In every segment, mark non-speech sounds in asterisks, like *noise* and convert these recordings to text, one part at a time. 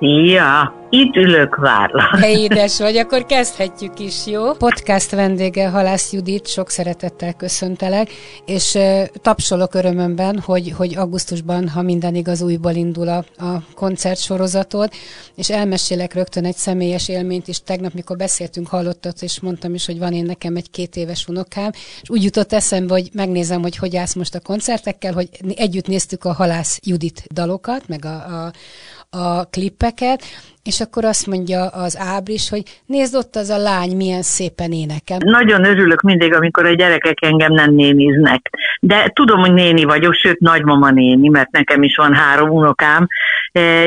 Ja, itt ülök, várlak. Te édes vagy, akkor kezdhetjük is, jó? Podcast vendége Halász Judit, sok szeretettel köszöntelek, és uh, tapsolok örömömben, hogy, hogy augusztusban, ha minden igaz, újból indul a, a koncertsorozatod, és elmesélek rögtön egy személyes élményt is. Tegnap, mikor beszéltünk, hallottat, és mondtam is, hogy van én nekem egy két éves unokám, és úgy jutott eszembe, hogy megnézem, hogy hogy állsz most a koncertekkel, hogy együtt néztük a Halász Judit dalokat, meg a, a a klippeket, és akkor azt mondja az Ábris, hogy nézd ott az a lány, milyen szépen énekel. Nagyon örülök mindig, amikor a gyerekek engem nem néniznek. De tudom, hogy néni vagyok, sőt nagymama néni, mert nekem is van három unokám,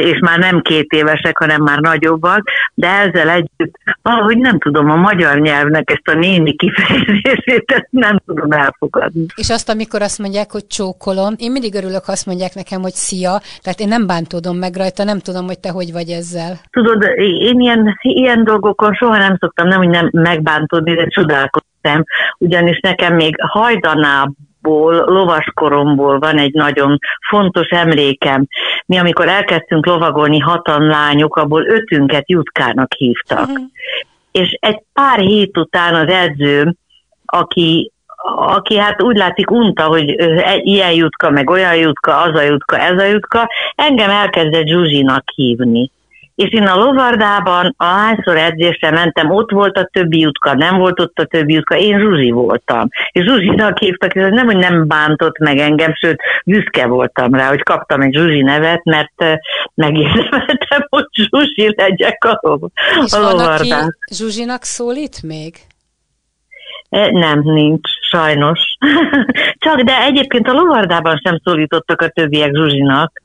és már nem két évesek, hanem már nagyobbak, de ezzel együtt valahogy nem tudom, a magyar nyelvnek ezt a néni kifejezését nem tudom elfogadni. És azt, amikor azt mondják, hogy csókolom, én mindig örülök, ha azt mondják nekem, hogy szia, tehát én nem bántódom meg rajta, nem tudom, hogy te hogy vagy ezzel. Tudod, én ilyen, ilyen dolgokon soha nem szoktam, nem, hogy nem megbántódni, de csodálkoztam, ugyanis nekem még hajdanább lovaskoromból van egy nagyon fontos emlékem. Mi, amikor elkezdtünk lovagolni hatan lányok, abból ötünket Jutkának hívtak. Uh-huh. És egy pár hét után az edzőm, aki aki hát úgy látszik unta, hogy ilyen jutka, meg olyan jutka, az a jutka, ez a jutka, engem elkezdett Zsuzsinak hívni. És én a lovardában, ahányszor edzésre mentem, ott volt a többi jutka, nem volt ott a többi jutka, én Zsuzsi voltam. És Zsuzsinak hívtak, és nem, hogy nem bántott meg engem, sőt, büszke voltam rá, hogy kaptam egy Zsuzsi nevet, mert megérdemeltem, hogy Zsuzsi legyek a, lov- és a lovardán. Zsuzsinak szólít még? Nem, nincs, sajnos. *laughs* Csak, de egyébként a lovardában sem szólítottak a többiek Zsuzsinak.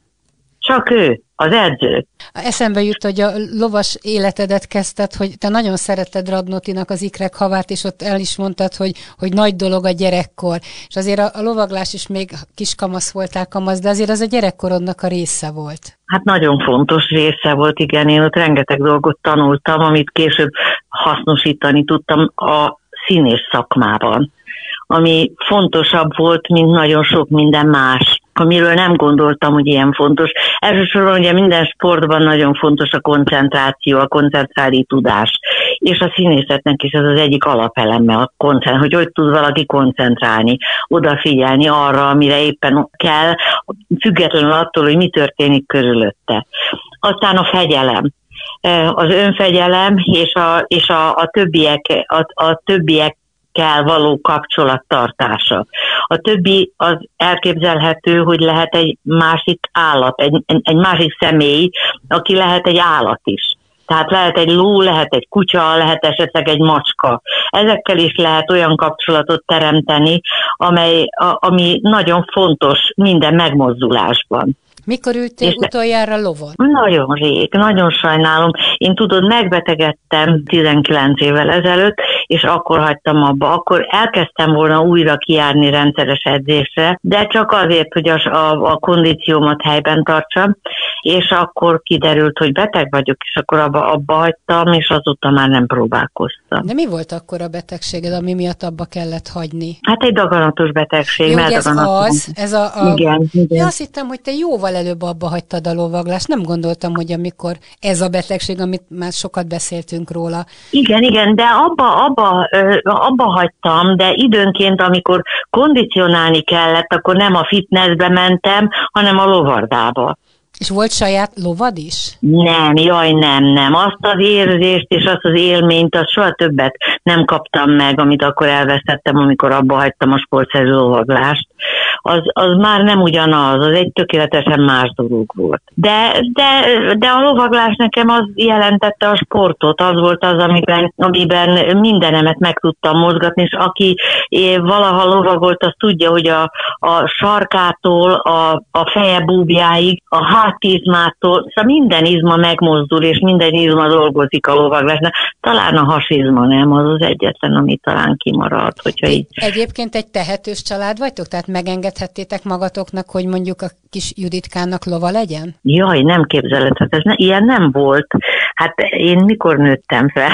Csak ő, az edző. Eszembe jut, hogy a lovas életedet kezdted, hogy te nagyon szeretted Radnotinak az ikrek havát, és ott el is mondtad, hogy, hogy nagy dolog a gyerekkor. És azért a, a lovaglás is még kis kamasz voltál kamasz, de azért az a gyerekkorodnak a része volt. Hát nagyon fontos része volt, igen. Én ott rengeteg dolgot tanultam, amit később hasznosítani tudtam a színész szakmában, ami fontosabb volt, mint nagyon sok minden más amiről nem gondoltam, hogy ilyen fontos. Elsősorban ugye minden sportban nagyon fontos a koncentráció, a koncentrálni tudás. És a színészetnek is ez az egyik alapeleme, a koncentrál, hogy hogy tud valaki koncentrálni, odafigyelni arra, amire éppen kell, függetlenül attól, hogy mi történik körülötte. Aztán a fegyelem az önfegyelem és a, és a, a többiek, a, a többiek kell való kapcsolattartása. A többi az elképzelhető, hogy lehet egy másik állat, egy, egy másik személy, aki lehet egy állat is. Tehát lehet egy ló, lehet egy kutya, lehet esetleg egy macska. Ezekkel is lehet olyan kapcsolatot teremteni, amely, a, ami nagyon fontos minden megmozdulásban. Mikor ültél és utoljára lovon? Nagyon rég, nagyon sajnálom. Én tudod, megbetegedtem 19 évvel ezelőtt, és akkor hagytam abba. Akkor elkezdtem volna újra kijárni rendszeres edzésre, de csak azért, hogy a, a, a kondíciómat helyben tartsam, és akkor kiderült, hogy beteg vagyok, és akkor abba, abba hagytam, és azóta már nem próbálkoztam. De mi volt akkor a betegséged, ami miatt abba kellett hagyni? Hát egy daganatos betegség. Jó, ez az, ez a, a... Igen, igen. Én azt hittem, hogy te jóval előbb abba hagytad a lovaglást. Nem gondoltam, hogy amikor ez a betegség, amit már sokat beszéltünk róla. Igen, igen, de abba, abba, abba hagytam, de időnként, amikor kondicionálni kellett, akkor nem a fitnessbe mentem, hanem a lovardába. És volt saját lovad is? Nem, jaj, nem, nem. Azt az érzést és azt az élményt, azt soha többet nem kaptam meg, amit akkor elvesztettem, amikor abba hagytam a sportszerző lovaglást, az, az már nem ugyanaz, az egy tökéletesen más dolog volt. De, de, de a lovaglás nekem az jelentette a sportot, az volt az, amiben, amiben mindenemet meg tudtam mozgatni, és aki valaha lovagolt, az tudja, hogy a, a sarkától, a, a feje búbjáig, a hátizmától, szóval minden izma megmozdul, és minden izma dolgozik a lovaglásnál. Talán a hasizma nem, az az egyetlen, ami talán kimaradt. Hogyha így... Egyébként egy tehetős család vagytok? Tehát megengedhettétek magatoknak, hogy mondjuk a kis Juditkának lova legyen? Jaj, nem képzelheted, ez ne, ilyen nem volt. Hát én mikor nőttem fel?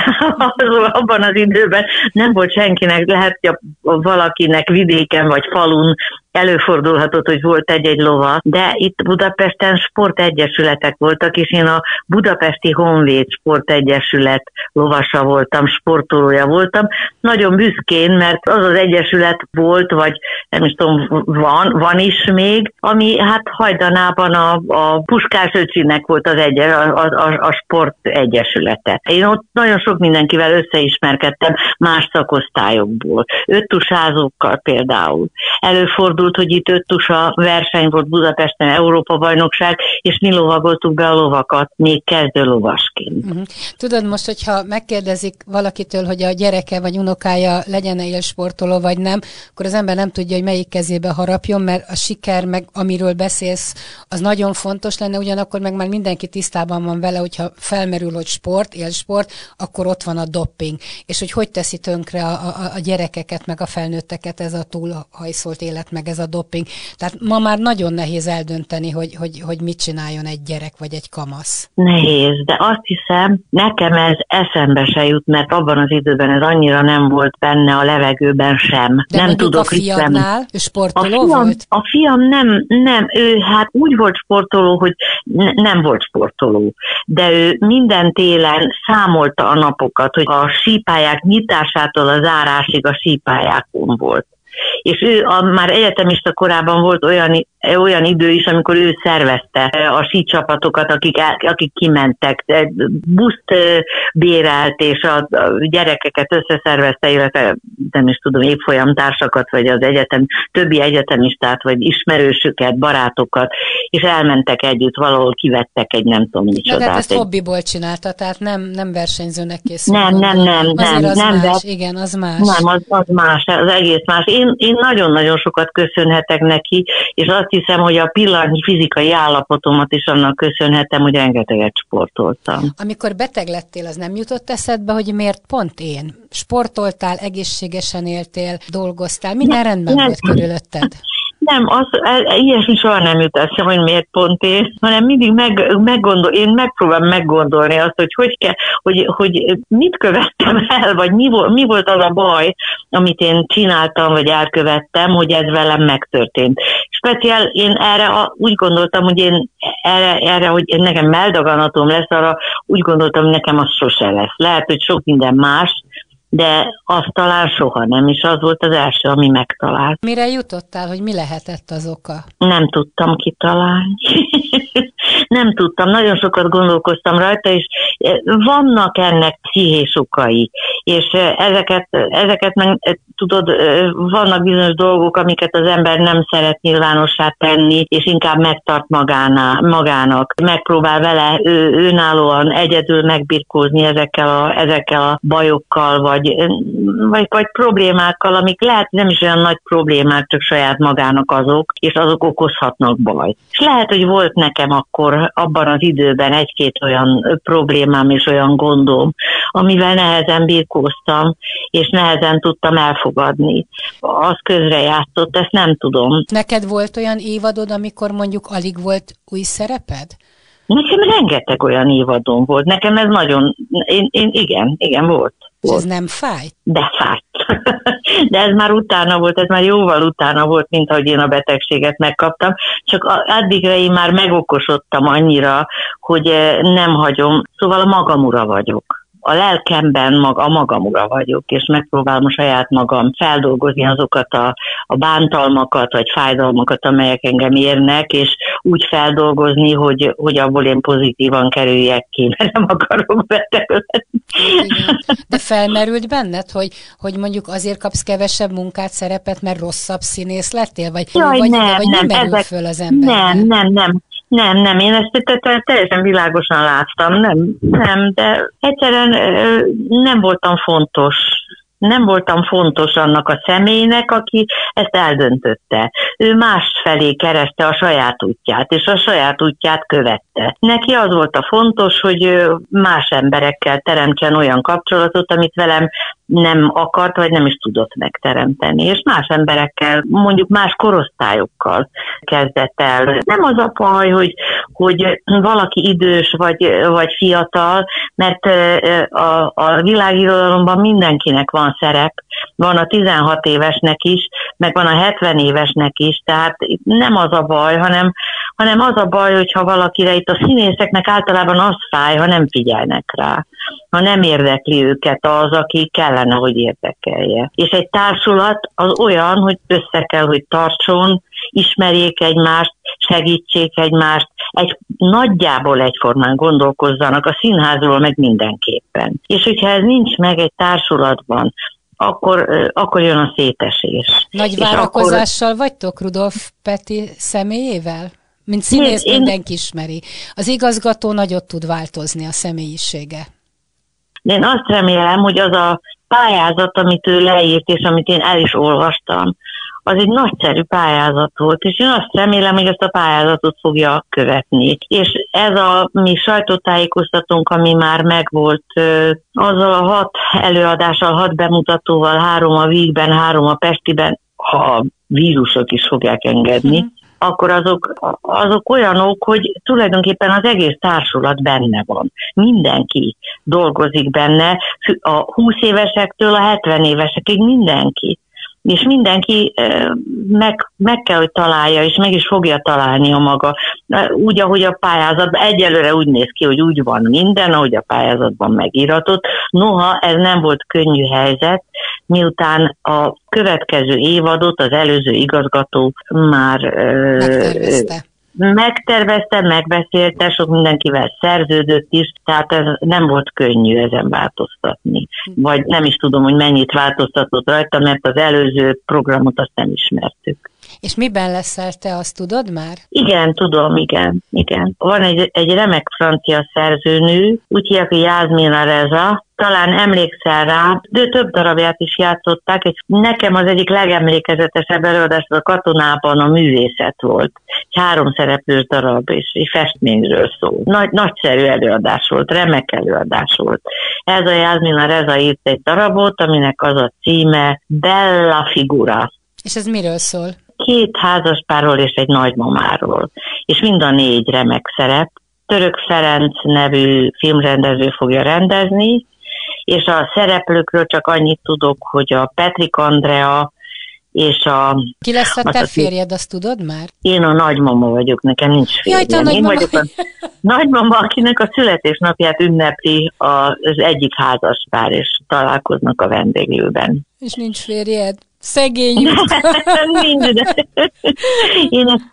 *laughs* Abban az időben nem volt senkinek, lehet, hogy valakinek vidéken vagy falun előfordulhatott, hogy volt egy-egy lova, de itt Budapesten sportegyesületek voltak, és én a Budapesti Honvéd Sportegyesület lovasa voltam, sportolója voltam. Nagyon büszkén, mert az az egyesület volt, vagy nem is tudom, van, van is még, ami hát hajdanában a, a Puskás öcsinek volt az egy, a, a, a sport egyesülete. Én ott nagyon sok mindenkivel összeismerkedtem más szakosztályokból. Öttusázókkal például. Előfordult előfordult, hogy itt öt tusa verseny volt Budapesten, Európa bajnokság, és mi lovagoltuk be a lovakat, még kezdő lovasként. Uh-huh. Tudod most, hogyha megkérdezik valakitől, hogy a gyereke vagy unokája legyen-e élsportoló vagy nem, akkor az ember nem tudja, hogy melyik kezébe harapjon, mert a siker, meg amiről beszélsz, az nagyon fontos lenne, ugyanakkor meg már mindenki tisztában van vele, hogyha felmerül, hogy sport, élsport, akkor ott van a dopping. És hogy hogy teszi tönkre a, a, a gyerekeket, meg a felnőtteket ez a túlhajszolt élet, meg ez a doping. Tehát ma már nagyon nehéz eldönteni, hogy, hogy, hogy mit csináljon egy gyerek vagy egy kamasz. Nehéz, de azt hiszem, nekem ez eszembe se jut, mert abban az időben ez annyira nem volt benne a levegőben sem. De nem tudok a fiadnál, ő sportoló a fiam, volt? A fiam nem, nem, ő hát úgy volt sportoló, hogy ne, nem volt sportoló, de ő minden télen számolta a napokat, hogy a sípályák nyitásától a zárásig a sípályákon volt és ő a, már egyetemista korában volt olyan, olyan idő is, amikor ő szervezte a sícsapatokat, akik, akik kimentek, buszt bérelt, és a, a gyerekeket összeszervezte, illetve nem is tudom, évfolyam társakat, vagy az egyetem, többi egyetemistát, vagy ismerősöket, barátokat, és elmentek együtt, valahol kivettek egy nem tudom micsodát. De hát ezt egy... hobbiból csinálta, tehát nem, nem versenyzőnek készült. Nem, nem, nem, nem. az nem, más, de... igen, az más. Nem, az, az más, az egész más. Én, én nagyon-nagyon sokat köszönhetek neki, és azt hiszem, hogy a pillanatnyi fizikai állapotomat is annak köszönhetem, hogy rengeteget sportoltam. Amikor beteg lettél, az nem jutott eszedbe, hogy miért pont én? Sportoltál, egészségesen éltél, dolgoztál, minden rendben nem. volt körülötted? Nem, az, ilyesmi soha nem jut eszem, hogy miért pont én, hanem mindig meg, meggondol, én megpróbálom meggondolni azt, hogy hogy, kell, hogy, hogy mit követtem *laughs* el, vagy mi volt, mi volt az a baj, amit én csináltam, vagy elkövettem, hogy ez velem megtörtént. Speciál én erre úgy gondoltam, hogy én erre, erre hogy nekem meldaganatom lesz, arra úgy gondoltam, hogy nekem az sose lesz. Lehet, hogy sok minden más, de azt talán soha nem, és az volt az első, ami megtalált. Mire jutottál, hogy mi lehetett az oka? Nem tudtam kitalálni. *laughs* nem tudtam, nagyon sokat gondolkoztam rajta, és eh, vannak ennek pszichés okai, és ezeket, ezeket meg, tudod, vannak bizonyos dolgok, amiket az ember nem szeret nyilvánossá tenni, és inkább megtart magáná, magának. Megpróbál vele ő, önállóan egyedül megbirkózni ezekkel a, ezekkel a bajokkal, vagy, vagy, vagy problémákkal, amik lehet nem is olyan nagy problémák, csak saját magának azok, és azok okozhatnak bajt. És lehet, hogy volt nekem akkor abban az időben egy-két olyan problémám és olyan gondom, amivel nehezen birkóztam, és nehezen tudtam elfogadni. Az közrejátszott, ezt nem tudom. Neked volt olyan évadod, amikor mondjuk alig volt új szereped? Nekem rengeteg olyan évadom volt. Nekem ez nagyon, én, én igen, igen volt. És ez nem fáj? De fájt. *laughs* De ez már utána volt, ez már jóval utána volt, mint ahogy én a betegséget megkaptam. Csak addigra én már megokosodtam annyira, hogy eh, nem hagyom, szóval a magam ura vagyok a lelkemben mag, a magam ura vagyok, és megpróbálom a saját magam feldolgozni azokat a, a bántalmakat, vagy fájdalmakat, amelyek engem érnek, és úgy feldolgozni, hogy, hogy abból én pozitívan kerüljek ki, mert nem akarok beteg lenni. De felmerült benned, hogy, hogy mondjuk azért kapsz kevesebb munkát, szerepet, mert rosszabb színész lettél? Vagy, Jaj, vagy, nem, vagy nem, merül ezek, föl az ember? Nem, nem, nem. Nem, nem, én ezt teljesen világosan láttam, nem, nem, de egyszerűen nem voltam fontos nem voltam fontos annak a személynek, aki ezt eldöntötte. Ő más felé kereste a saját útját, és a saját útját követte. Neki az volt a fontos, hogy más emberekkel teremtsen olyan kapcsolatot, amit velem nem akart, vagy nem is tudott megteremteni. És más emberekkel, mondjuk más korosztályokkal kezdett el. Nem az a baj, hogy, hogy valaki idős vagy, vagy fiatal, mert a, a világirodalomban mindenkinek van szerep, van a 16 évesnek is, meg van a 70 évesnek is, tehát nem az a baj, hanem, hanem az a baj, hogyha valakire itt a színészeknek általában az fáj, ha nem figyelnek rá, ha nem érdekli őket az, aki kellene, hogy érdekelje. És egy társulat az olyan, hogy össze kell, hogy tartson, ismerjék egymást, segítsék egymást, egy nagyjából egyformán gondolkozzanak a színházról meg mindenképpen. És hogyha ez nincs meg egy társulatban, akkor, akkor jön a szétesés. Nagy várakozással akkor... vagytok Rudolf Peti személyével? Mint színész én, mindenki ismeri. Az igazgató nagyot tud változni a személyisége. Én azt remélem, hogy az a pályázat, amit ő leírt, és amit én el is olvastam, az egy nagyszerű pályázat volt, és én azt remélem, hogy ezt a pályázatot fogja követni. És ez a mi sajtótájékoztatónk, ami már megvolt, azzal a hat előadással, hat bemutatóval, három a Vígben, három a Pestiben, ha a vírusok is fogják engedni, uh-huh akkor azok, azok olyanok, hogy tulajdonképpen az egész társulat benne van. Mindenki dolgozik benne, a 20 évesektől a 70 évesekig mindenki és mindenki meg, meg kell, hogy találja, és meg is fogja találni a maga. Úgy, ahogy a pályázatban, egyelőre úgy néz ki, hogy úgy van minden, ahogy a pályázatban megíratott. Noha ez nem volt könnyű helyzet, miután a következő évadot az előző igazgató már Megtervezte megtervezte, megbeszélte, sok mindenkivel szerződött is, tehát ez nem volt könnyű ezen változtatni. Vagy nem is tudom, hogy mennyit változtatott rajta, mert az előző programot azt nem ismertük. És miben leszel te, azt tudod már? Igen, tudom, igen, igen. Van egy, egy remek francia szerzőnő, úgy hívják, hogy Jászmina Reza, talán emlékszel rá, de több darabját is játszották. Egy, nekem az egyik legemlékezetesebb előadás a katonában a művészet volt. Egy három szereplős darab, és egy festményről szól. Nagy, nagyszerű előadás volt, remek előadás volt. Ez a Jászmina Reza írt egy darabot, aminek az a címe Bella Figura. És ez miről szól? Két házaspárról és egy nagymamáról. És mind a négy remek szerep. Török Ferenc nevű filmrendező fogja rendezni, és a szereplőkről csak annyit tudok, hogy a Petrik Andrea, és a... Ki lesz a te férjed, azt tudod már? Én a nagymama vagyok, nekem nincs férjem. Jaj, te Én vagyok a nagymama, akinek a születésnapját ünnepli az egyik házaspár, és találkoznak a vendéglőben. És nincs férjed? Szegény *laughs* Nincs, de én ezt...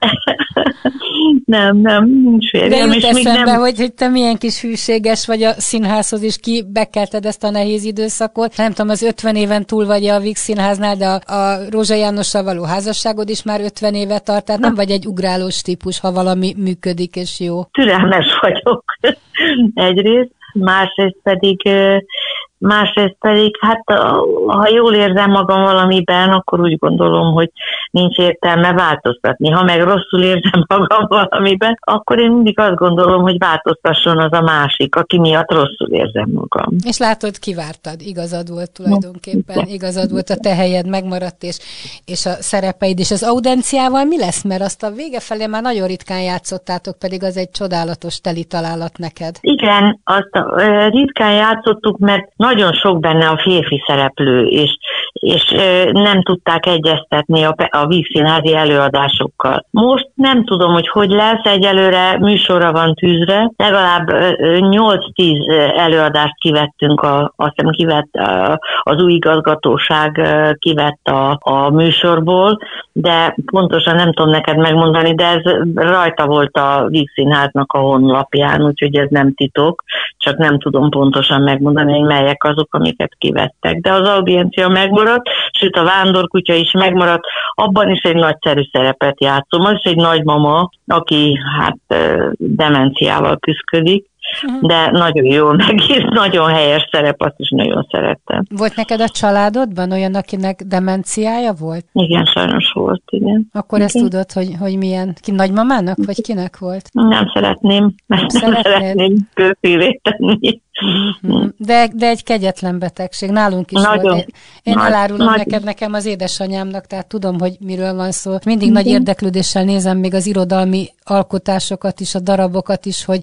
nem, nem, nincs férjem. De jut és eszembe, nem... hogy, hogy te milyen kis hűséges vagy a színházhoz, is ki bekelted ezt a nehéz időszakot. Nem tudom, az 50 éven túl vagy a Vix színháznál, de a, a Rózsa Jánossal való házasságod is már 50 éve tart, tehát nem vagy egy ugrálós típus, ha valami működik és jó. Türelmes vagyok egyrészt, másrészt pedig másrészt pedig, hát ha jól érzem magam valamiben, akkor úgy gondolom, hogy nincs értelme változtatni. Ha meg rosszul érzem magam *laughs* valamiben, akkor én mindig azt gondolom, hogy változtasson az a másik, aki miatt rosszul érzem magam. És látod, kivártad, igazad volt tulajdonképpen, igazad volt, a te helyed megmaradt, és, és a szerepeid, és az audenciával mi lesz? Mert azt a vége felé már nagyon ritkán játszottátok, pedig az egy csodálatos teli találat neked. Igen, azt a, ritkán játszottuk, mert nagyon sok benne a férfi szereplő, és, és nem tudták egyeztetni a, a vígszínházi előadásokkal. Most nem tudom, hogy hogy lesz, egyelőre műsorra van tűzve, legalább 8-10 előadást kivettünk, a, azt hiszem kivett az új igazgatóság kivett a, a műsorból, de pontosan nem tudom neked megmondani, de ez rajta volt a Vígszínháznak a honlapján, úgyhogy ez nem titok, csak nem tudom pontosan megmondani, hogy melyek azok, amiket kivettek. De az audiencia megmaradt, sőt a vándorkutya is megmaradt, abban is egy nagyszerű szerepet játszom. Az is egy nagymama, aki hát demenciával küzdik, de nagyon jól megírt, nagyon helyes szerep, azt is nagyon szerettem. Volt neked a családodban olyan, akinek demenciája volt? Igen, sajnos volt, igen. Akkor ezt tudod, hogy, hogy milyen, ki nagymamának, vagy kinek volt? Nem szeretném, nem, nem szeretném tenni. Mhm. De, de egy kegyetlen betegség. Nálunk is nagyon, volt. Én, én nagy, elárulom nagy. neked, nekem az édesanyámnak, tehát tudom, hogy miről van szó. Mindig Igen. nagy érdeklődéssel nézem még az irodalmi alkotásokat is, a darabokat is, hogy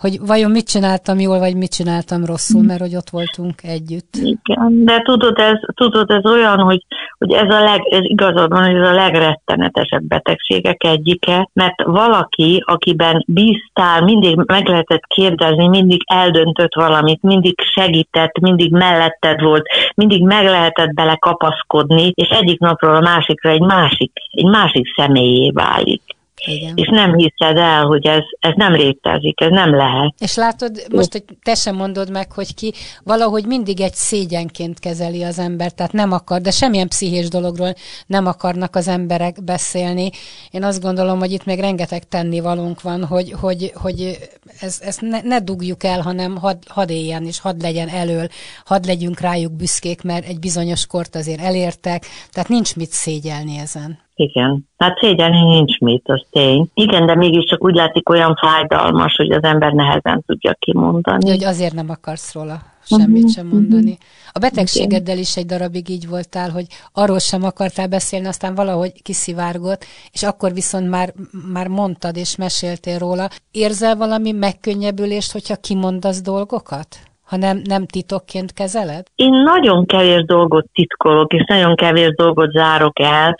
hogy vajon mit csináltam jól, vagy mit csináltam rosszul, mert hogy ott voltunk együtt. Igen, de tudod, ez, tudod, ez olyan, hogy, hogy ez, a leg, ez igazad van, hogy ez a legrettenetesebb betegségek egyike, mert valaki, akiben bíztál, mindig meg lehetett kérdezni, mindig eldöntött valamit, mindig segített, mindig melletted volt, mindig meg lehetett bele kapaszkodni, és egyik napról a másikra egy másik, egy másik személyé válik. Igen. És nem hiszed el, hogy ez, ez nem létezik, ez nem lehet. És látod, most, hogy te sem mondod meg, hogy ki valahogy mindig egy szégyenként kezeli az ember, tehát nem akar, de semmilyen pszichés dologról nem akarnak az emberek beszélni. Én azt gondolom, hogy itt még rengeteg tennivalónk van, hogy, hogy, hogy ez, ezt ne, ne dugjuk el, hanem hadd had éljen, és hadd legyen elől, hadd legyünk rájuk büszkék, mert egy bizonyos kort azért elértek, tehát nincs mit szégyelni ezen. Igen. Hát szégyelni nincs mit, az tény. Igen, de mégiscsak úgy látszik olyan fájdalmas, hogy az ember nehezen tudja kimondani. Hogy azért nem akarsz róla semmit uh-huh, sem mondani. A betegségeddel is egy darabig így voltál, hogy arról sem akartál beszélni, aztán valahogy kiszivárgott, és akkor viszont már, már mondtad és meséltél róla. Érzel valami megkönnyebbülést, hogyha kimondasz dolgokat? ha nem, nem titokként kezeled? Én nagyon kevés dolgot titkolok, és nagyon kevés dolgot zárok el,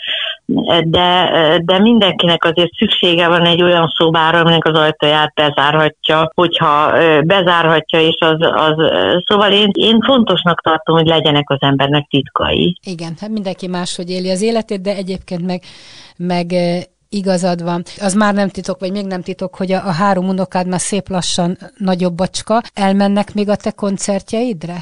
de, de mindenkinek azért szüksége van egy olyan szobára, aminek az ajtaját bezárhatja, hogyha bezárhatja, és az, az szóval én, én fontosnak tartom, hogy legyenek az embernek titkai. Igen, hát mindenki máshogy éli az életét, de egyébként meg, meg igazad van. Az már nem titok, vagy még nem titok, hogy a, a három unokád már szép lassan nagyobb bacska. Elmennek még a te koncertjeidre?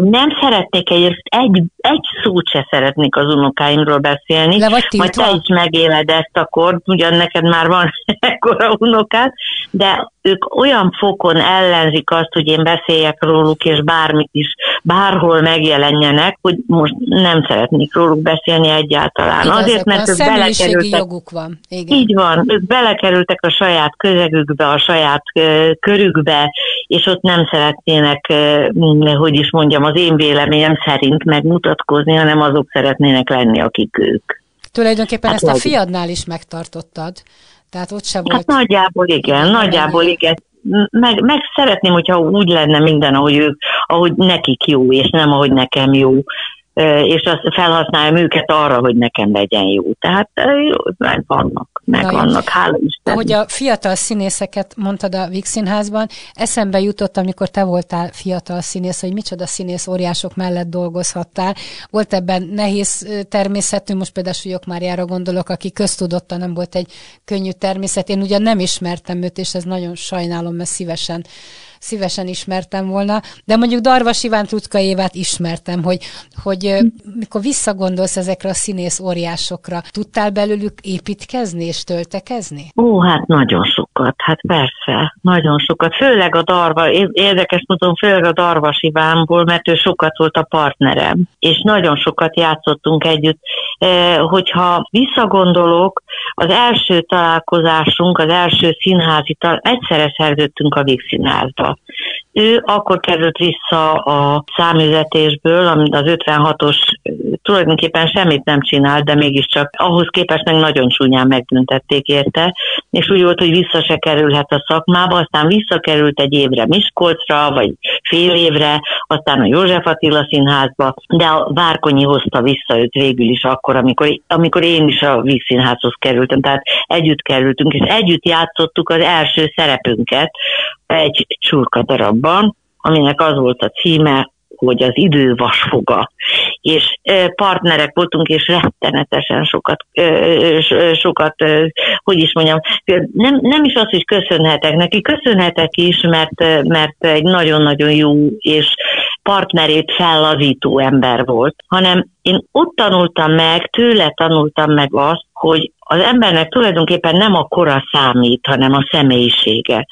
Nem szeretnék egy, egy, egy szót se szeretnék az unokáimról beszélni. Le vagy Majd te is megéled ezt akkor, ugyan neked már van *laughs* ekkora unokád, de ők olyan fokon ellenzik azt, hogy én beszéljek róluk, és bármit is, bárhol megjelenjenek, hogy most nem szeretnék róluk beszélni egyáltalán. Igazak, Azért, mert ők belekerültek. joguk van. Igen. Így van, ők belekerültek a saját közegükbe, a saját körükbe, és ott nem szeretnének, hogy is mondjam, az én véleményem szerint megmutatkozni, hanem azok szeretnének lenni, akik ők. Tulajdonképpen hát ezt a fiadnál is megtartottad. Tehát ott sem hát volt... Hát nagyjából igen, nagyjából igen. Meg, meg szeretném, hogyha úgy lenne minden, ahogy ők, ahogy nekik jó, és nem ahogy nekem jó és azt felhasználjam őket arra, hogy nekem legyen jó. Tehát jó, meg vannak, meg Na, vannak, hála Isten. Ahogy a fiatal színészeket mondtad a Vix Színházban, eszembe jutott, amikor te voltál fiatal színész, hogy micsoda színész óriások mellett dolgozhattál. Volt ebben nehéz természetű, most például Súlyok Máriára gondolok, aki köztudotta nem volt egy könnyű természet. Én ugyan nem ismertem őt, és ez nagyon sajnálom, mert szívesen szívesen ismertem volna, de mondjuk Darvas Iván Tutka Évát ismertem, hogy, hogy mikor visszagondolsz ezekre a színész óriásokra, tudtál belőlük építkezni és töltekezni? Ó, hát nagyon sokat, hát persze, nagyon sokat, főleg a Darva, érdekes módon főleg a Darvas Ivánból, mert ő sokat volt a partnerem, és nagyon sokat játszottunk együtt. Hogyha visszagondolok, az első találkozásunk, az első színházi, tal- egyszerre szerződtünk a Végszínházba. Ő akkor került vissza a számüzetésből, amit az 56-os tulajdonképpen semmit nem csinált, de mégiscsak ahhoz képest meg nagyon csúnyán megbüntették érte, és úgy volt, hogy vissza se kerülhet a szakmába, aztán visszakerült egy évre Miskolcra, vagy fél évre, aztán a József Attila Színházba, de a Várkonyi hozta vissza őt végül is akkor, amikor, amikor én is a Vígszínházhoz kerültem, tehát együtt kerültünk, és együtt játszottuk az első szerepünket egy csurka darabban, aminek az volt a címe, hogy az idő vasfoga. És partnerek voltunk, és rettenetesen sokat, sokat hogy is mondjam, nem, nem is az, hogy köszönhetek neki, köszönhetek is, mert, mert egy nagyon-nagyon jó és partnerét fellazító ember volt, hanem én ott tanultam meg, tőle tanultam meg azt, hogy az embernek tulajdonképpen nem a kora számít, hanem a személyisége.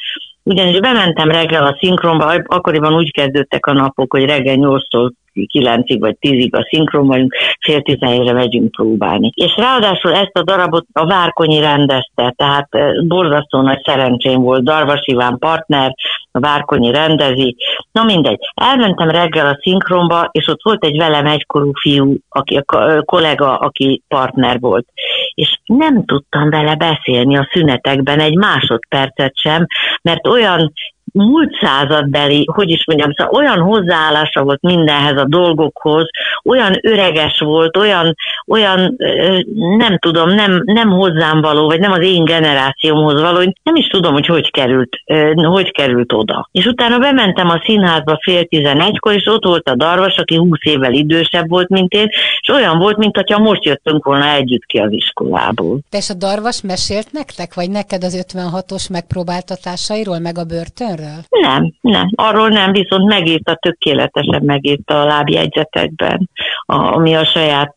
Ugyanis bementem reggel a szinkronba, akkoriban úgy kezdődtek a napok, hogy reggel 8-tól 9-ig vagy 10-ig a szinkron vagyunk, fél 11-re megyünk próbálni. És ráadásul ezt a darabot a Várkonyi rendezte, tehát borzasztó nagy szerencsém volt, Darvas Iván partner, a Várkonyi rendezi. Na mindegy, elmentem reggel a szinkronba, és ott volt egy velem egykorú fiú, aki a kollega, aki partner volt. És nem tudtam vele beszélni a szünetekben egy másodpercet sem, mert olyan múlt századbeli, hogy is mondjam, szóval olyan hozzáállása volt mindenhez a dolgokhoz, olyan öreges volt, olyan, olyan nem tudom, nem, nem hozzám való, vagy nem az én generációmhoz való, nem is tudom, hogy hogy került, hogy került oda. És utána bementem a színházba fél tizenegykor, és ott volt a Darvas, aki húsz évvel idősebb volt, mint én, és olyan volt, mint hogyha most jöttünk volna együtt ki az iskolából. Te és a Darvas mesélt nektek, vagy neked az 56-os megpróbáltatásairól, meg a börtönről? Erről? Nem, nem. Arról nem, viszont megírta, tökéletesen megírta a lábjegyzetekben, ami a saját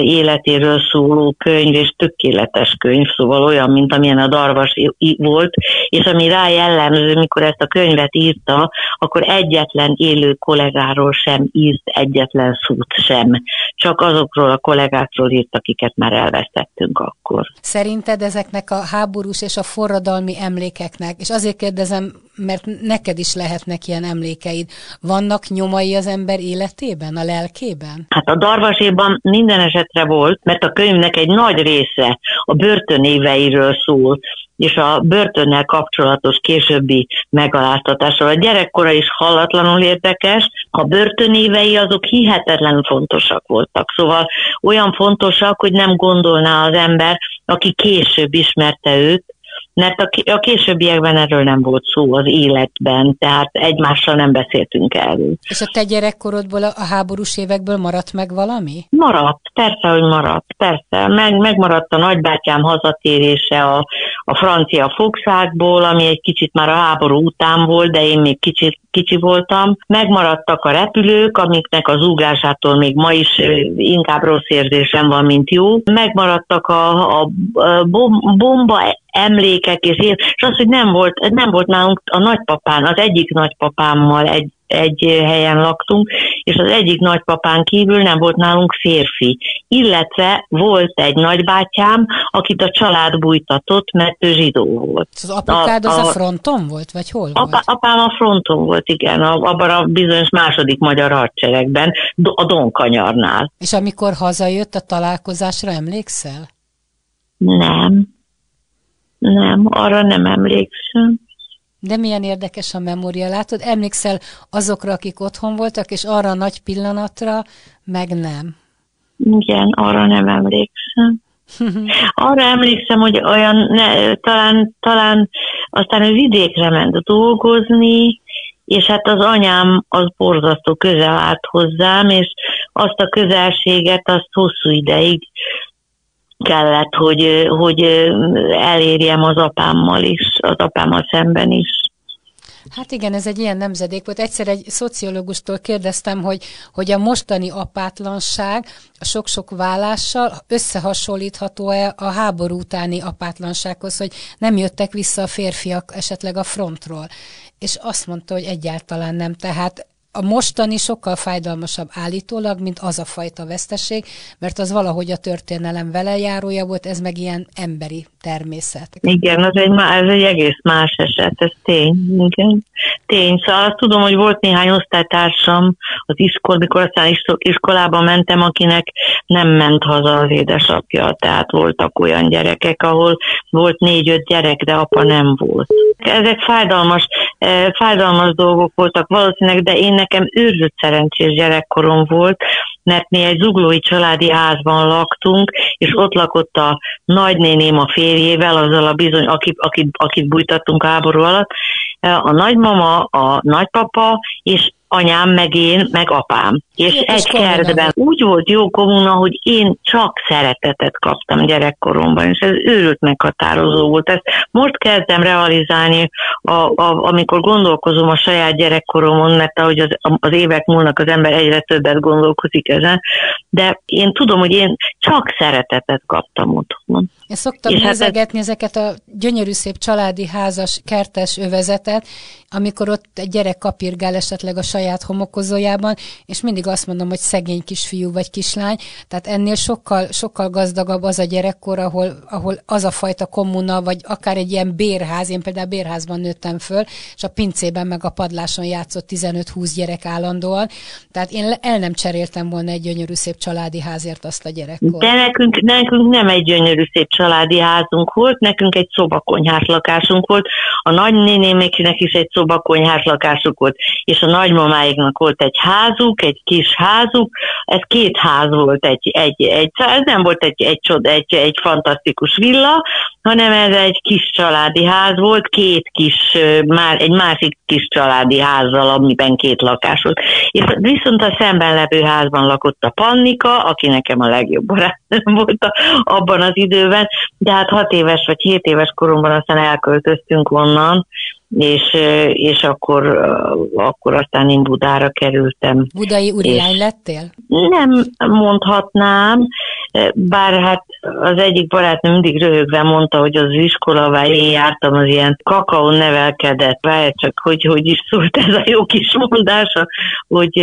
életéről szóló könyv, és tökéletes könyv, szóval olyan, mint amilyen a Darvas volt, és ami rá jellemző, mikor ezt a könyvet írta, akkor egyetlen élő kollégáról sem írt egyetlen szót sem. Csak azokról a kollégákról írt, akiket már elvesztettünk akkor. Szerinted ezeknek a háborús és a forradalmi emlékeknek, és azért kérdezem, mert neked is lehetnek ilyen emlékeid. Vannak nyomai az ember életében, a lelkében? Hát a darvaséban minden esetre volt, mert a könyvnek egy nagy része a börtönéveiről szól, és a börtönnel kapcsolatos későbbi megaláztatásról. A gyerekkora is hallatlanul érdekes, a börtönévei azok hihetetlenül fontosak voltak. Szóval olyan fontosak, hogy nem gondolná az ember, aki később ismerte őt, mert a, a későbbiekben erről nem volt szó az életben, tehát egymással nem beszéltünk erről. És a te gyerekkorodból, a háborús évekből maradt meg valami? Maradt, persze, hogy maradt, persze. Meg, megmaradt a nagybátyám hazatérése a, a francia fogságból, ami egy kicsit már a háború után volt, de én még kicsit kicsi voltam. Megmaradtak a repülők, amiknek az ugrásától még ma is inkább rossz érzésem van, mint jó. Megmaradtak a, a bomba emlékek, és, és az, hogy nem volt, nem volt nálunk a nagypapán, az egyik nagypapámmal egy egy helyen laktunk, és az egyik nagypapán kívül nem volt nálunk férfi. Illetve volt egy nagybátyám, akit a család bújtatott, mert ő zsidó volt. Az apukád a, az a, a fronton volt, vagy hol apa, volt? Apám a fronton volt, igen, abban a bizonyos második magyar hadseregben, a Donkanyarnál. És amikor hazajött a találkozásra, emlékszel? Nem. Nem, arra nem emlékszem. De milyen érdekes a memória, látod? Emlékszel azokra, akik otthon voltak, és arra a nagy pillanatra, meg nem. Igen, arra nem emlékszem. *laughs* Arra emlékszem, hogy olyan, ne, talán, talán aztán a vidékre ment dolgozni, és hát az anyám az borzasztó közel állt hozzám, és azt a közelséget azt hosszú ideig kellett, hogy, hogy elérjem az apámmal is, az apámmal szemben is. Hát igen, ez egy ilyen nemzedék volt. Egyszer egy szociológustól kérdeztem, hogy, hogy a mostani apátlanság a sok-sok vállással összehasonlítható-e a háború utáni apátlansághoz, hogy nem jöttek vissza a férfiak esetleg a frontról. És azt mondta, hogy egyáltalán nem. Tehát a mostani sokkal fájdalmasabb állítólag, mint az a fajta veszteség, mert az valahogy a történelem velejárója volt, ez meg ilyen emberi természet. Igen, az egy, ez egy egész más eset, ez tény, igen. Tény, szóval azt tudom, hogy volt néhány osztálytársam az iskol, mikor aztán iskolába mentem, akinek nem ment haza az édesapja, tehát voltak olyan gyerekek, ahol volt négy-öt gyerek, de apa nem volt. Ezek fájdalmas fájdalmas dolgok voltak valószínűleg, de én nekem őrzött szerencsés gyerekkorom volt, mert mi egy zuglói családi házban laktunk, és ott lakott a nagynéném a férjével, azzal a bizony, akit, akit, akit bújtattunk háború alatt, a nagymama, a nagypapa, és anyám, meg én, meg apám. És Jó, egy kertben úgy volt jó komuna, hogy én csak szeretetet kaptam gyerekkoromban, és ez őrült meghatározó volt. Ezt most kezdem realizálni, a, a, amikor gondolkozom a saját gyerekkoromon, mert ahogy az, az évek múlnak, az ember egyre többet gondolkozik ezen, de én tudom, hogy én csak szeretetet kaptam otthon. Én szoktam és nézegetni hát ez... ezeket a gyönyörű szép családi házas, kertes övezetet, amikor ott egy gyerek kapirgál esetleg a saját homokozójában, és mindig azt mondom, hogy szegény kisfiú vagy kislány, tehát ennél sokkal, sokkal gazdagabb az a gyerekkor, ahol, ahol az a fajta kommuna, vagy akár egy ilyen bérház, én például bérházban nőttem föl, és a pincében meg a padláson játszott 15-20 gyerek állandóan, tehát én el nem cseréltem volna egy gyönyörű szép családi házért azt a gyerekkor. De nekünk, nekünk nem egy gyönyörű szép családi házunk volt, nekünk egy szobakonyhás lakásunk volt, a nagynénémékinek is egy szobakonyhás lakásuk volt, és a nagymamáiknak volt egy házuk, egy kis házuk, ez két ház volt, egy, egy, egy ez nem volt egy, egy, egy, egy, egy fantasztikus villa, hanem ez egy kis családi ház volt, két kis, már egy másik kis családi házzal, amiben két lakás volt. És viszont a szemben levő házban lakott a Pannika, aki nekem a legjobb barát volt abban az időben, de hát hat éves vagy hét éves koromban aztán elköltöztünk onnan, és, és akkor, akkor aztán én Budára kerültem. Budai urilány lettél? Nem mondhatnám, bár hát az egyik barátnő mindig röhögve mondta, hogy az iskola, én jártam az ilyen kakaó nevelkedett, várj csak, hogy hogy is szólt ez a jó kis mondása, hogy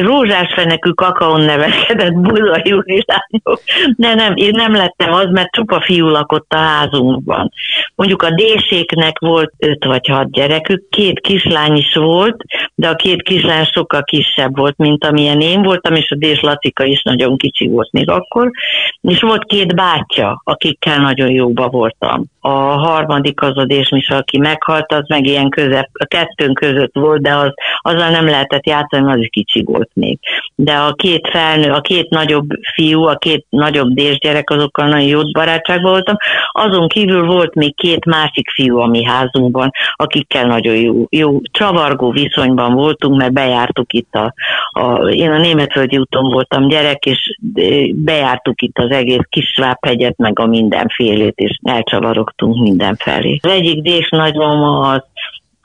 rózsás fenekű kakaón nevelkedett budai úrilányok. De nem, én nem lettem az, mert csupa fiú lakott a házunkban. Mondjuk a déséknek volt öt vagy hat gyerekük, két kislány is volt, de a két kislány sokkal kisebb volt, mint amilyen én voltam, és a Dés Lacika is nagyon kicsi volt még akkor, és volt két bátyja, akikkel nagyon jóba voltam. A harmadik az a Désmis, aki meghalt, az meg ilyen közep, a kettőnk között volt, de az, azzal nem lehetett játszani, az is kicsi volt még. De a két felnő, a két nagyobb fiú, a két nagyobb gyerek, azokkal nagyon jó barátságban voltam. Azon kívül volt még két másik fiú a mi házunkban, akikkel nagyon jó, jó csavargó viszonyban voltunk, mert bejártuk itt a, a én a Németföldi úton voltam gyerek, és bejártuk itt az egész Kisvábhegyet, meg a mindenfélét, és elcsavarogtunk mindenfelé. Az egyik Dés nagymama az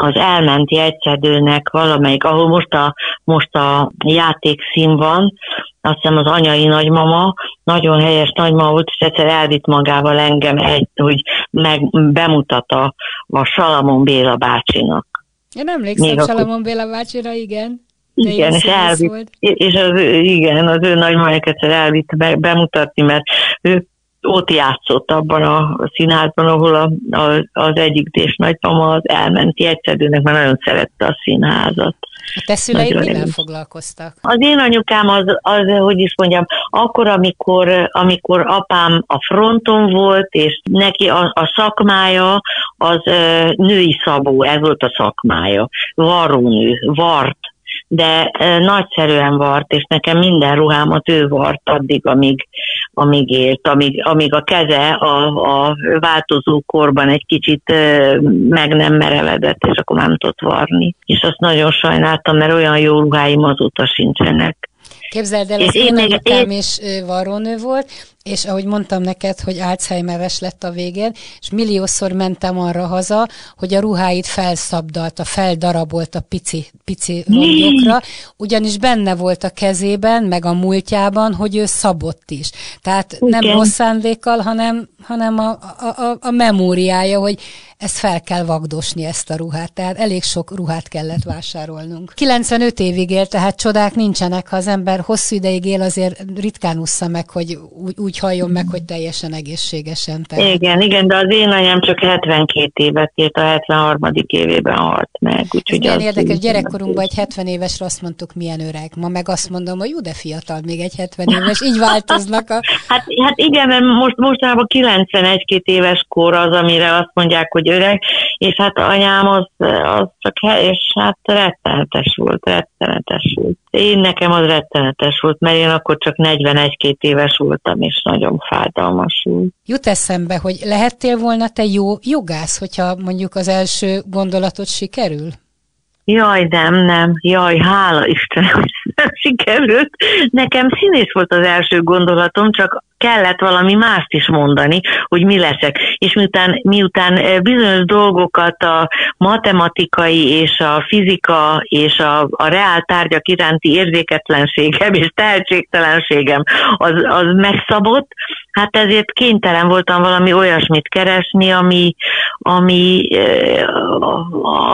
az elment jegyszedőnek valamelyik, ahol most a, most a játékszín van, azt hiszem az anyai nagymama, nagyon helyes nagymama volt, és egyszer elvitt magával engem egy, hogy meg bemutat a, a Salamon Béla bácsinak. Én emlékszem Még Salamon Béla bácsira, igen. De igen, és elvitt, és az, igen, az ő nagymamának egyszer elvitt be, bemutatni, mert ő ott játszott abban a színházban, ahol a, a, az egyik és nagymama az elmenti egyszerűnek, mert nagyon szerette a színházat. A te szüleid Nagyon mivel foglalkoztak? Az én anyukám az, az, hogy is mondjam, akkor, amikor, amikor apám a fronton volt, és neki a, a szakmája az női szabó, ez volt a szakmája. Varrónő, vart, de nagyszerűen vart, és nekem minden ruhámat ő vart addig, amíg, amíg élt, amíg, amíg a keze a, a változó korban egy kicsit meg nem merevedett, és akkor nem tudott varni. És azt nagyon sajnáltam, mert olyan jó ruháim azóta sincsenek. Képzeld el, az én, anyukám én... is varrónő volt, és ahogy mondtam neked, hogy Alzheimeres lett a végén, és milliószor mentem arra haza, hogy a ruháit felszabdalta, feldarabolta pici, pici rongyokra, ugyanis benne volt a kezében, meg a múltjában, hogy ő szabott is. Tehát Igen. nem rossz szándékkal, hanem, hanem a, a, a, a memóriája, hogy ezt fel kell vagdosni, ezt a ruhát. Tehát elég sok ruhát kellett vásárolnunk. 95 évig él, tehát csodák nincsenek. Ha az ember hosszú ideig él, azért ritkán ússza meg, hogy úgy, úgy halljon meg, hogy teljesen egészségesen. Tehát. Igen, igen, de az én anyám csak 72 évet élt, a 73. évében halt meg. Úgyhogy Ez érdekes, gyerekkorunkban egy 70 évesre azt mondtuk, milyen öreg. Ma meg azt mondom, hogy jó, de fiatal, még egy 70 éves, így változnak a... *laughs* hát, hát igen, mert most, mostanában 91-2 éves kor az, amire azt mondják, hogy öreg, és hát anyám az, az csak és hát rettenetes volt, rettenetes volt. Én nekem az rettenetes volt, mert én akkor csak 41-2 éves voltam, és nagyon fájdalmas volt. Jut eszembe, hogy lehettél volna te jó jogász, hogyha mondjuk az első gondolatot sikerül? Jaj, nem, nem, jaj, hála Isten, hogy nem sikerült. Nekem színész volt az első gondolatom, csak kellett valami mást is mondani, hogy mi leszek. És miután, miután eh, bizonyos dolgokat a matematikai és a fizika és a, a reál tárgyak iránti érzéketlenségem és tehetségtelenségem az, az megszabott, hát ezért kénytelen voltam valami olyasmit keresni, ami, ami,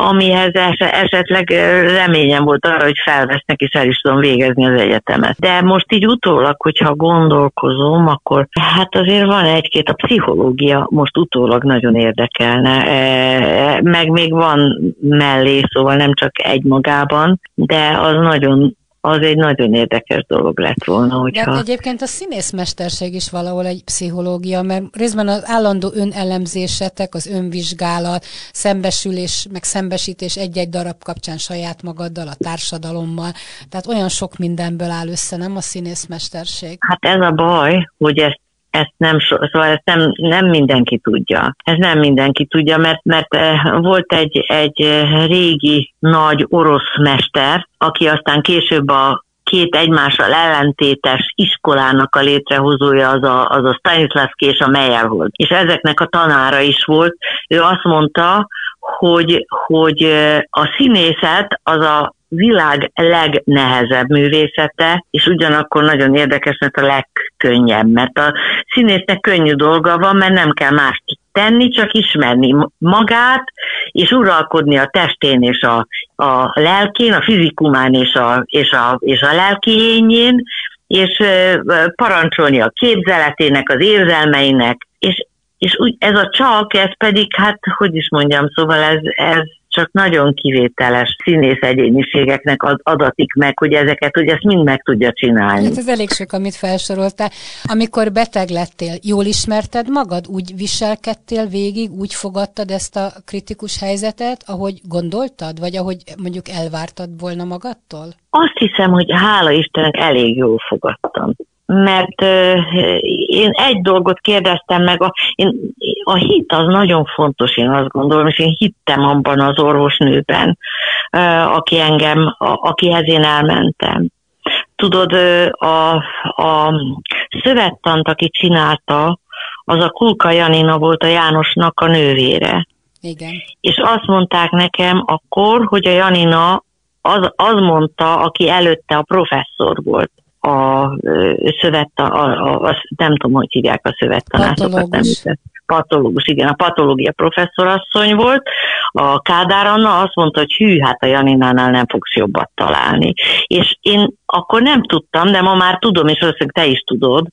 amihez esetleg reményem volt arra, hogy felvesznek és el is tudom végezni az egyetemet. De most így utólag, hogyha gondolkozom, akkor hát azért van egy-két, a pszichológia most utólag nagyon érdekelne, e, meg még van mellé, szóval nem csak egy magában, de az nagyon az egy nagyon érdekes dolog lett volna, hogyha... De egyébként a színészmesterség is valahol egy pszichológia, mert részben az állandó önelemzésetek, az önvizsgálat, szembesülés, meg szembesítés egy-egy darab kapcsán saját magaddal, a társadalommal, tehát olyan sok mindenből áll össze, nem a színészmesterség? Hát ez a baj, hogy ezt ezt nem, szóval ezt nem, nem mindenki tudja. Ez nem mindenki tudja, mert, mert eh, volt egy, egy eh, régi nagy orosz mester, aki aztán később a két egymással ellentétes iskolának a létrehozója az a, az a Stanislavski és a Meyerhold. És ezeknek a tanára is volt. Ő azt mondta, hogy, hogy eh, a színészet az a világ legnehezebb művészete, és ugyanakkor nagyon érdekes, mert a legkönnyebb, mert a színésznek könnyű dolga van, mert nem kell mást tenni, csak ismerni magát, és uralkodni a testén és a, a lelkén, a fizikumán és a, és a, és a lelkiényén, és parancsolni a képzeletének, az érzelmeinek, és, és úgy, ez a csak, ez pedig, hát, hogy is mondjam, szóval ez, ez csak nagyon kivételes színész egyéniségeknek adatik meg, hogy ezeket, hogy ezt mind meg tudja csinálni. Hát ez elég sok, amit felsoroltál. Amikor beteg lettél, jól ismerted magad? Úgy viselkedtél végig, úgy fogadtad ezt a kritikus helyzetet, ahogy gondoltad, vagy ahogy mondjuk elvártad volna magadtól? Azt hiszem, hogy hála Istennek elég jól fogadtam mert én egy dolgot kérdeztem meg, a, én, a hit az nagyon fontos, én azt gondolom, és én hittem abban az orvosnőben, aki engem, a, akihez én elmentem. Tudod, a, a szövettant, aki csinálta, az a Kulka Janina volt a Jánosnak a nővére. Igen. És azt mondták nekem akkor, hogy a Janina az, az mondta, aki előtte a professzor volt a szövet, a, a, a, nem tudom, hogy hívják a szövettanácsokat. Patológus. Patológus, igen, a patológia professzorasszony volt. A Kádár Anna azt mondta, hogy hű, hát a Janinánál nem fogsz jobbat találni. És én akkor nem tudtam, de ma már tudom, és valószínűleg te is tudod,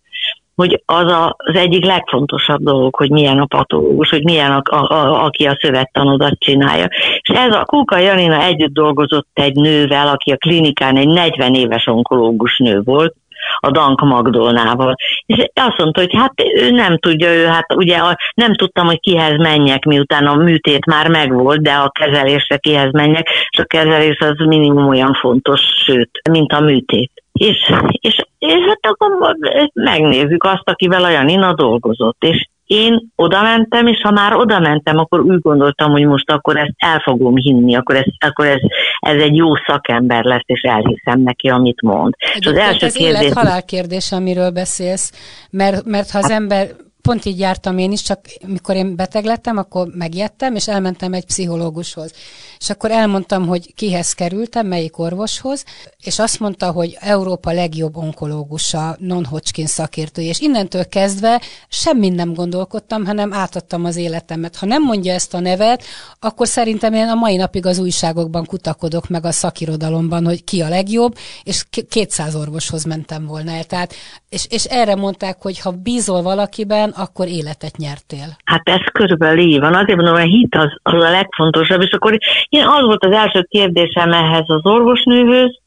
hogy az a, az egyik legfontosabb dolog, hogy milyen a patológus, hogy milyen a, a, a, aki a szövettanodat csinálja. És ez a Kuka Janina együtt dolgozott egy nővel, aki a klinikán egy 40 éves onkológus nő volt, a Dank Magdolnával. És azt mondta, hogy hát ő nem tudja, ő hát ugye a, nem tudtam, hogy kihez menjek, miután a műtét már megvolt, de a kezelésre kihez menjek, és a kezelés az minimum olyan fontos, sőt, mint a műtét. És, és, és hát akkor megnézzük azt, akivel a Janina dolgozott. És én oda mentem, és ha már oda mentem, akkor úgy gondoltam, hogy most akkor ezt el fogom hinni, akkor ez, akkor ez, ez egy jó szakember lesz, és elhiszem neki, amit mond. és az első ez kérdés... élet-halál kérdés, amiről beszélsz, mert, mert ha az ember pont így jártam én is, csak mikor én beteg lettem, akkor megjettem, és elmentem egy pszichológushoz. És akkor elmondtam, hogy kihez kerültem, melyik orvoshoz, és azt mondta, hogy Európa legjobb onkológusa, non-Hodgkin szakértője, és innentől kezdve semmin nem gondolkodtam, hanem átadtam az életemet. Ha nem mondja ezt a nevet, akkor szerintem én a mai napig az újságokban kutakodok meg a szakirodalomban, hogy ki a legjobb, és 200 orvoshoz mentem volna el. Tehát, és, és erre mondták, hogy ha bízol valakiben, akkor életet nyertél. Hát ez körülbelül így van. Azért mondom, hogy a hit az, az a legfontosabb, és akkor én az volt az első kérdésem ehhez az orvosnőhöz,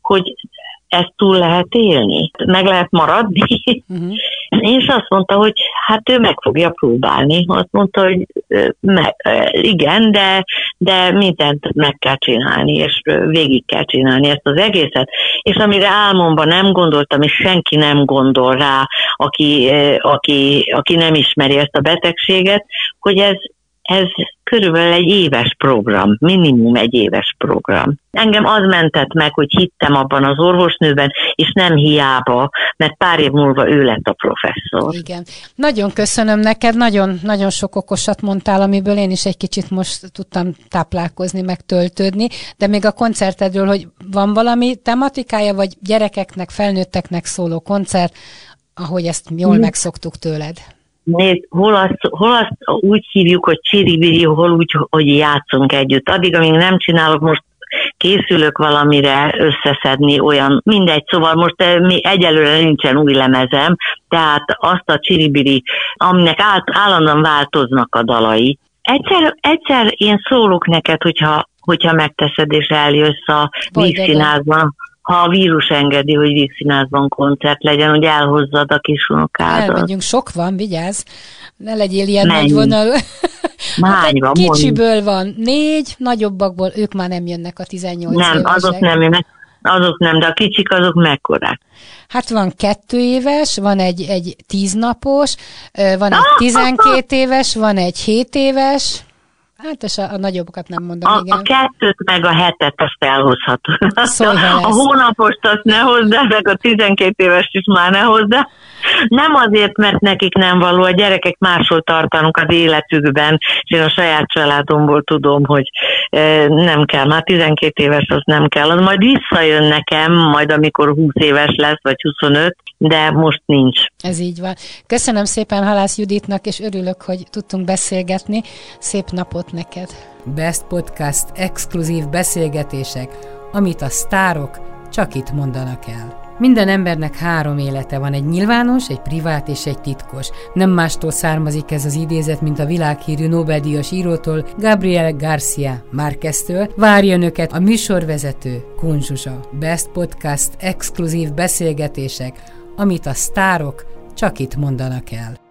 hogy ezt túl lehet élni, meg lehet maradni. Uh-huh. *laughs* és azt mondta, hogy hát ő meg fogja próbálni. Azt mondta, hogy me, igen, de, de mindent meg kell csinálni, és végig kell csinálni ezt az egészet. És amire álmomban nem gondoltam, és senki nem gondol rá, aki, aki, aki nem ismeri ezt a betegséget, hogy ez, ez körülbelül egy éves program, minimum egy éves program. Engem az mentett meg, hogy hittem abban az orvosnőben, és nem hiába, mert pár év múlva ő lett a professzor. Igen. Nagyon köszönöm neked, nagyon, nagyon sok okosat mondtál, amiből én is egy kicsit most tudtam táplálkozni, meg töltődni, de még a koncertedről, hogy van valami tematikája, vagy gyerekeknek, felnőtteknek szóló koncert, ahogy ezt jól mm. megszoktuk tőled? Nézd, hol azt, hol azt úgy hívjuk, hogy csiribiri, hol úgy, hogy játszunk együtt. Addig, amíg nem csinálok, most készülök valamire összeszedni, olyan, mindegy, szóval most eh, mi egyelőre nincsen új lemezem, tehát azt a csiribiri, aminek áll, állandóan változnak a dalai. Egyszer, egyszer én szólok neked, hogyha, hogyha megteszed és eljössz a vígszínházban, ha a vírus engedi, hogy vígszínházban koncert legyen, hogy elhozzad a kis unokádat. Elmegyünk, sok van, vigyázz, ne legyél ilyen Mennyi? nagy vonalú. *laughs* Hány van? Kicsiből van négy, nagyobbakból ők már nem jönnek a 18 Nem, évesek. azok nem jönnek. Azok nem, de a kicsik azok mekkorák? Hát van kettő éves, van egy, egy tíznapos, van egy tizenkét éves, van egy hét éves, Hát és a, a nagyobbakat nem mondom, a, igen. A kettőt meg a hetet azt elhozhat. *laughs* a hónapost azt ne hozd meg a 12 éves is már ne hozd Nem azért, mert nekik nem való, a gyerekek máshol tartanak az életükben, és én a saját családomból tudom, hogy e, nem kell, már 12 éves az nem kell, az majd visszajön nekem, majd amikor 20 éves lesz, vagy 25, de most nincs. Ez így van. Köszönöm szépen Halász Juditnak, és örülök, hogy tudtunk beszélgetni. Szép napot neked! Best Podcast exkluzív beszélgetések, amit a sztárok csak itt mondanak el. Minden embernek három élete van, egy nyilvános, egy privát és egy titkos. Nem mástól származik ez az idézet, mint a világhírű Nobel-díjas írótól, Gabriel Garcia Márqueztől. Várja önöket a műsorvezető Kunzsuzsa. Best Podcast exkluzív beszélgetések, amit a sztárok csak itt mondanak el.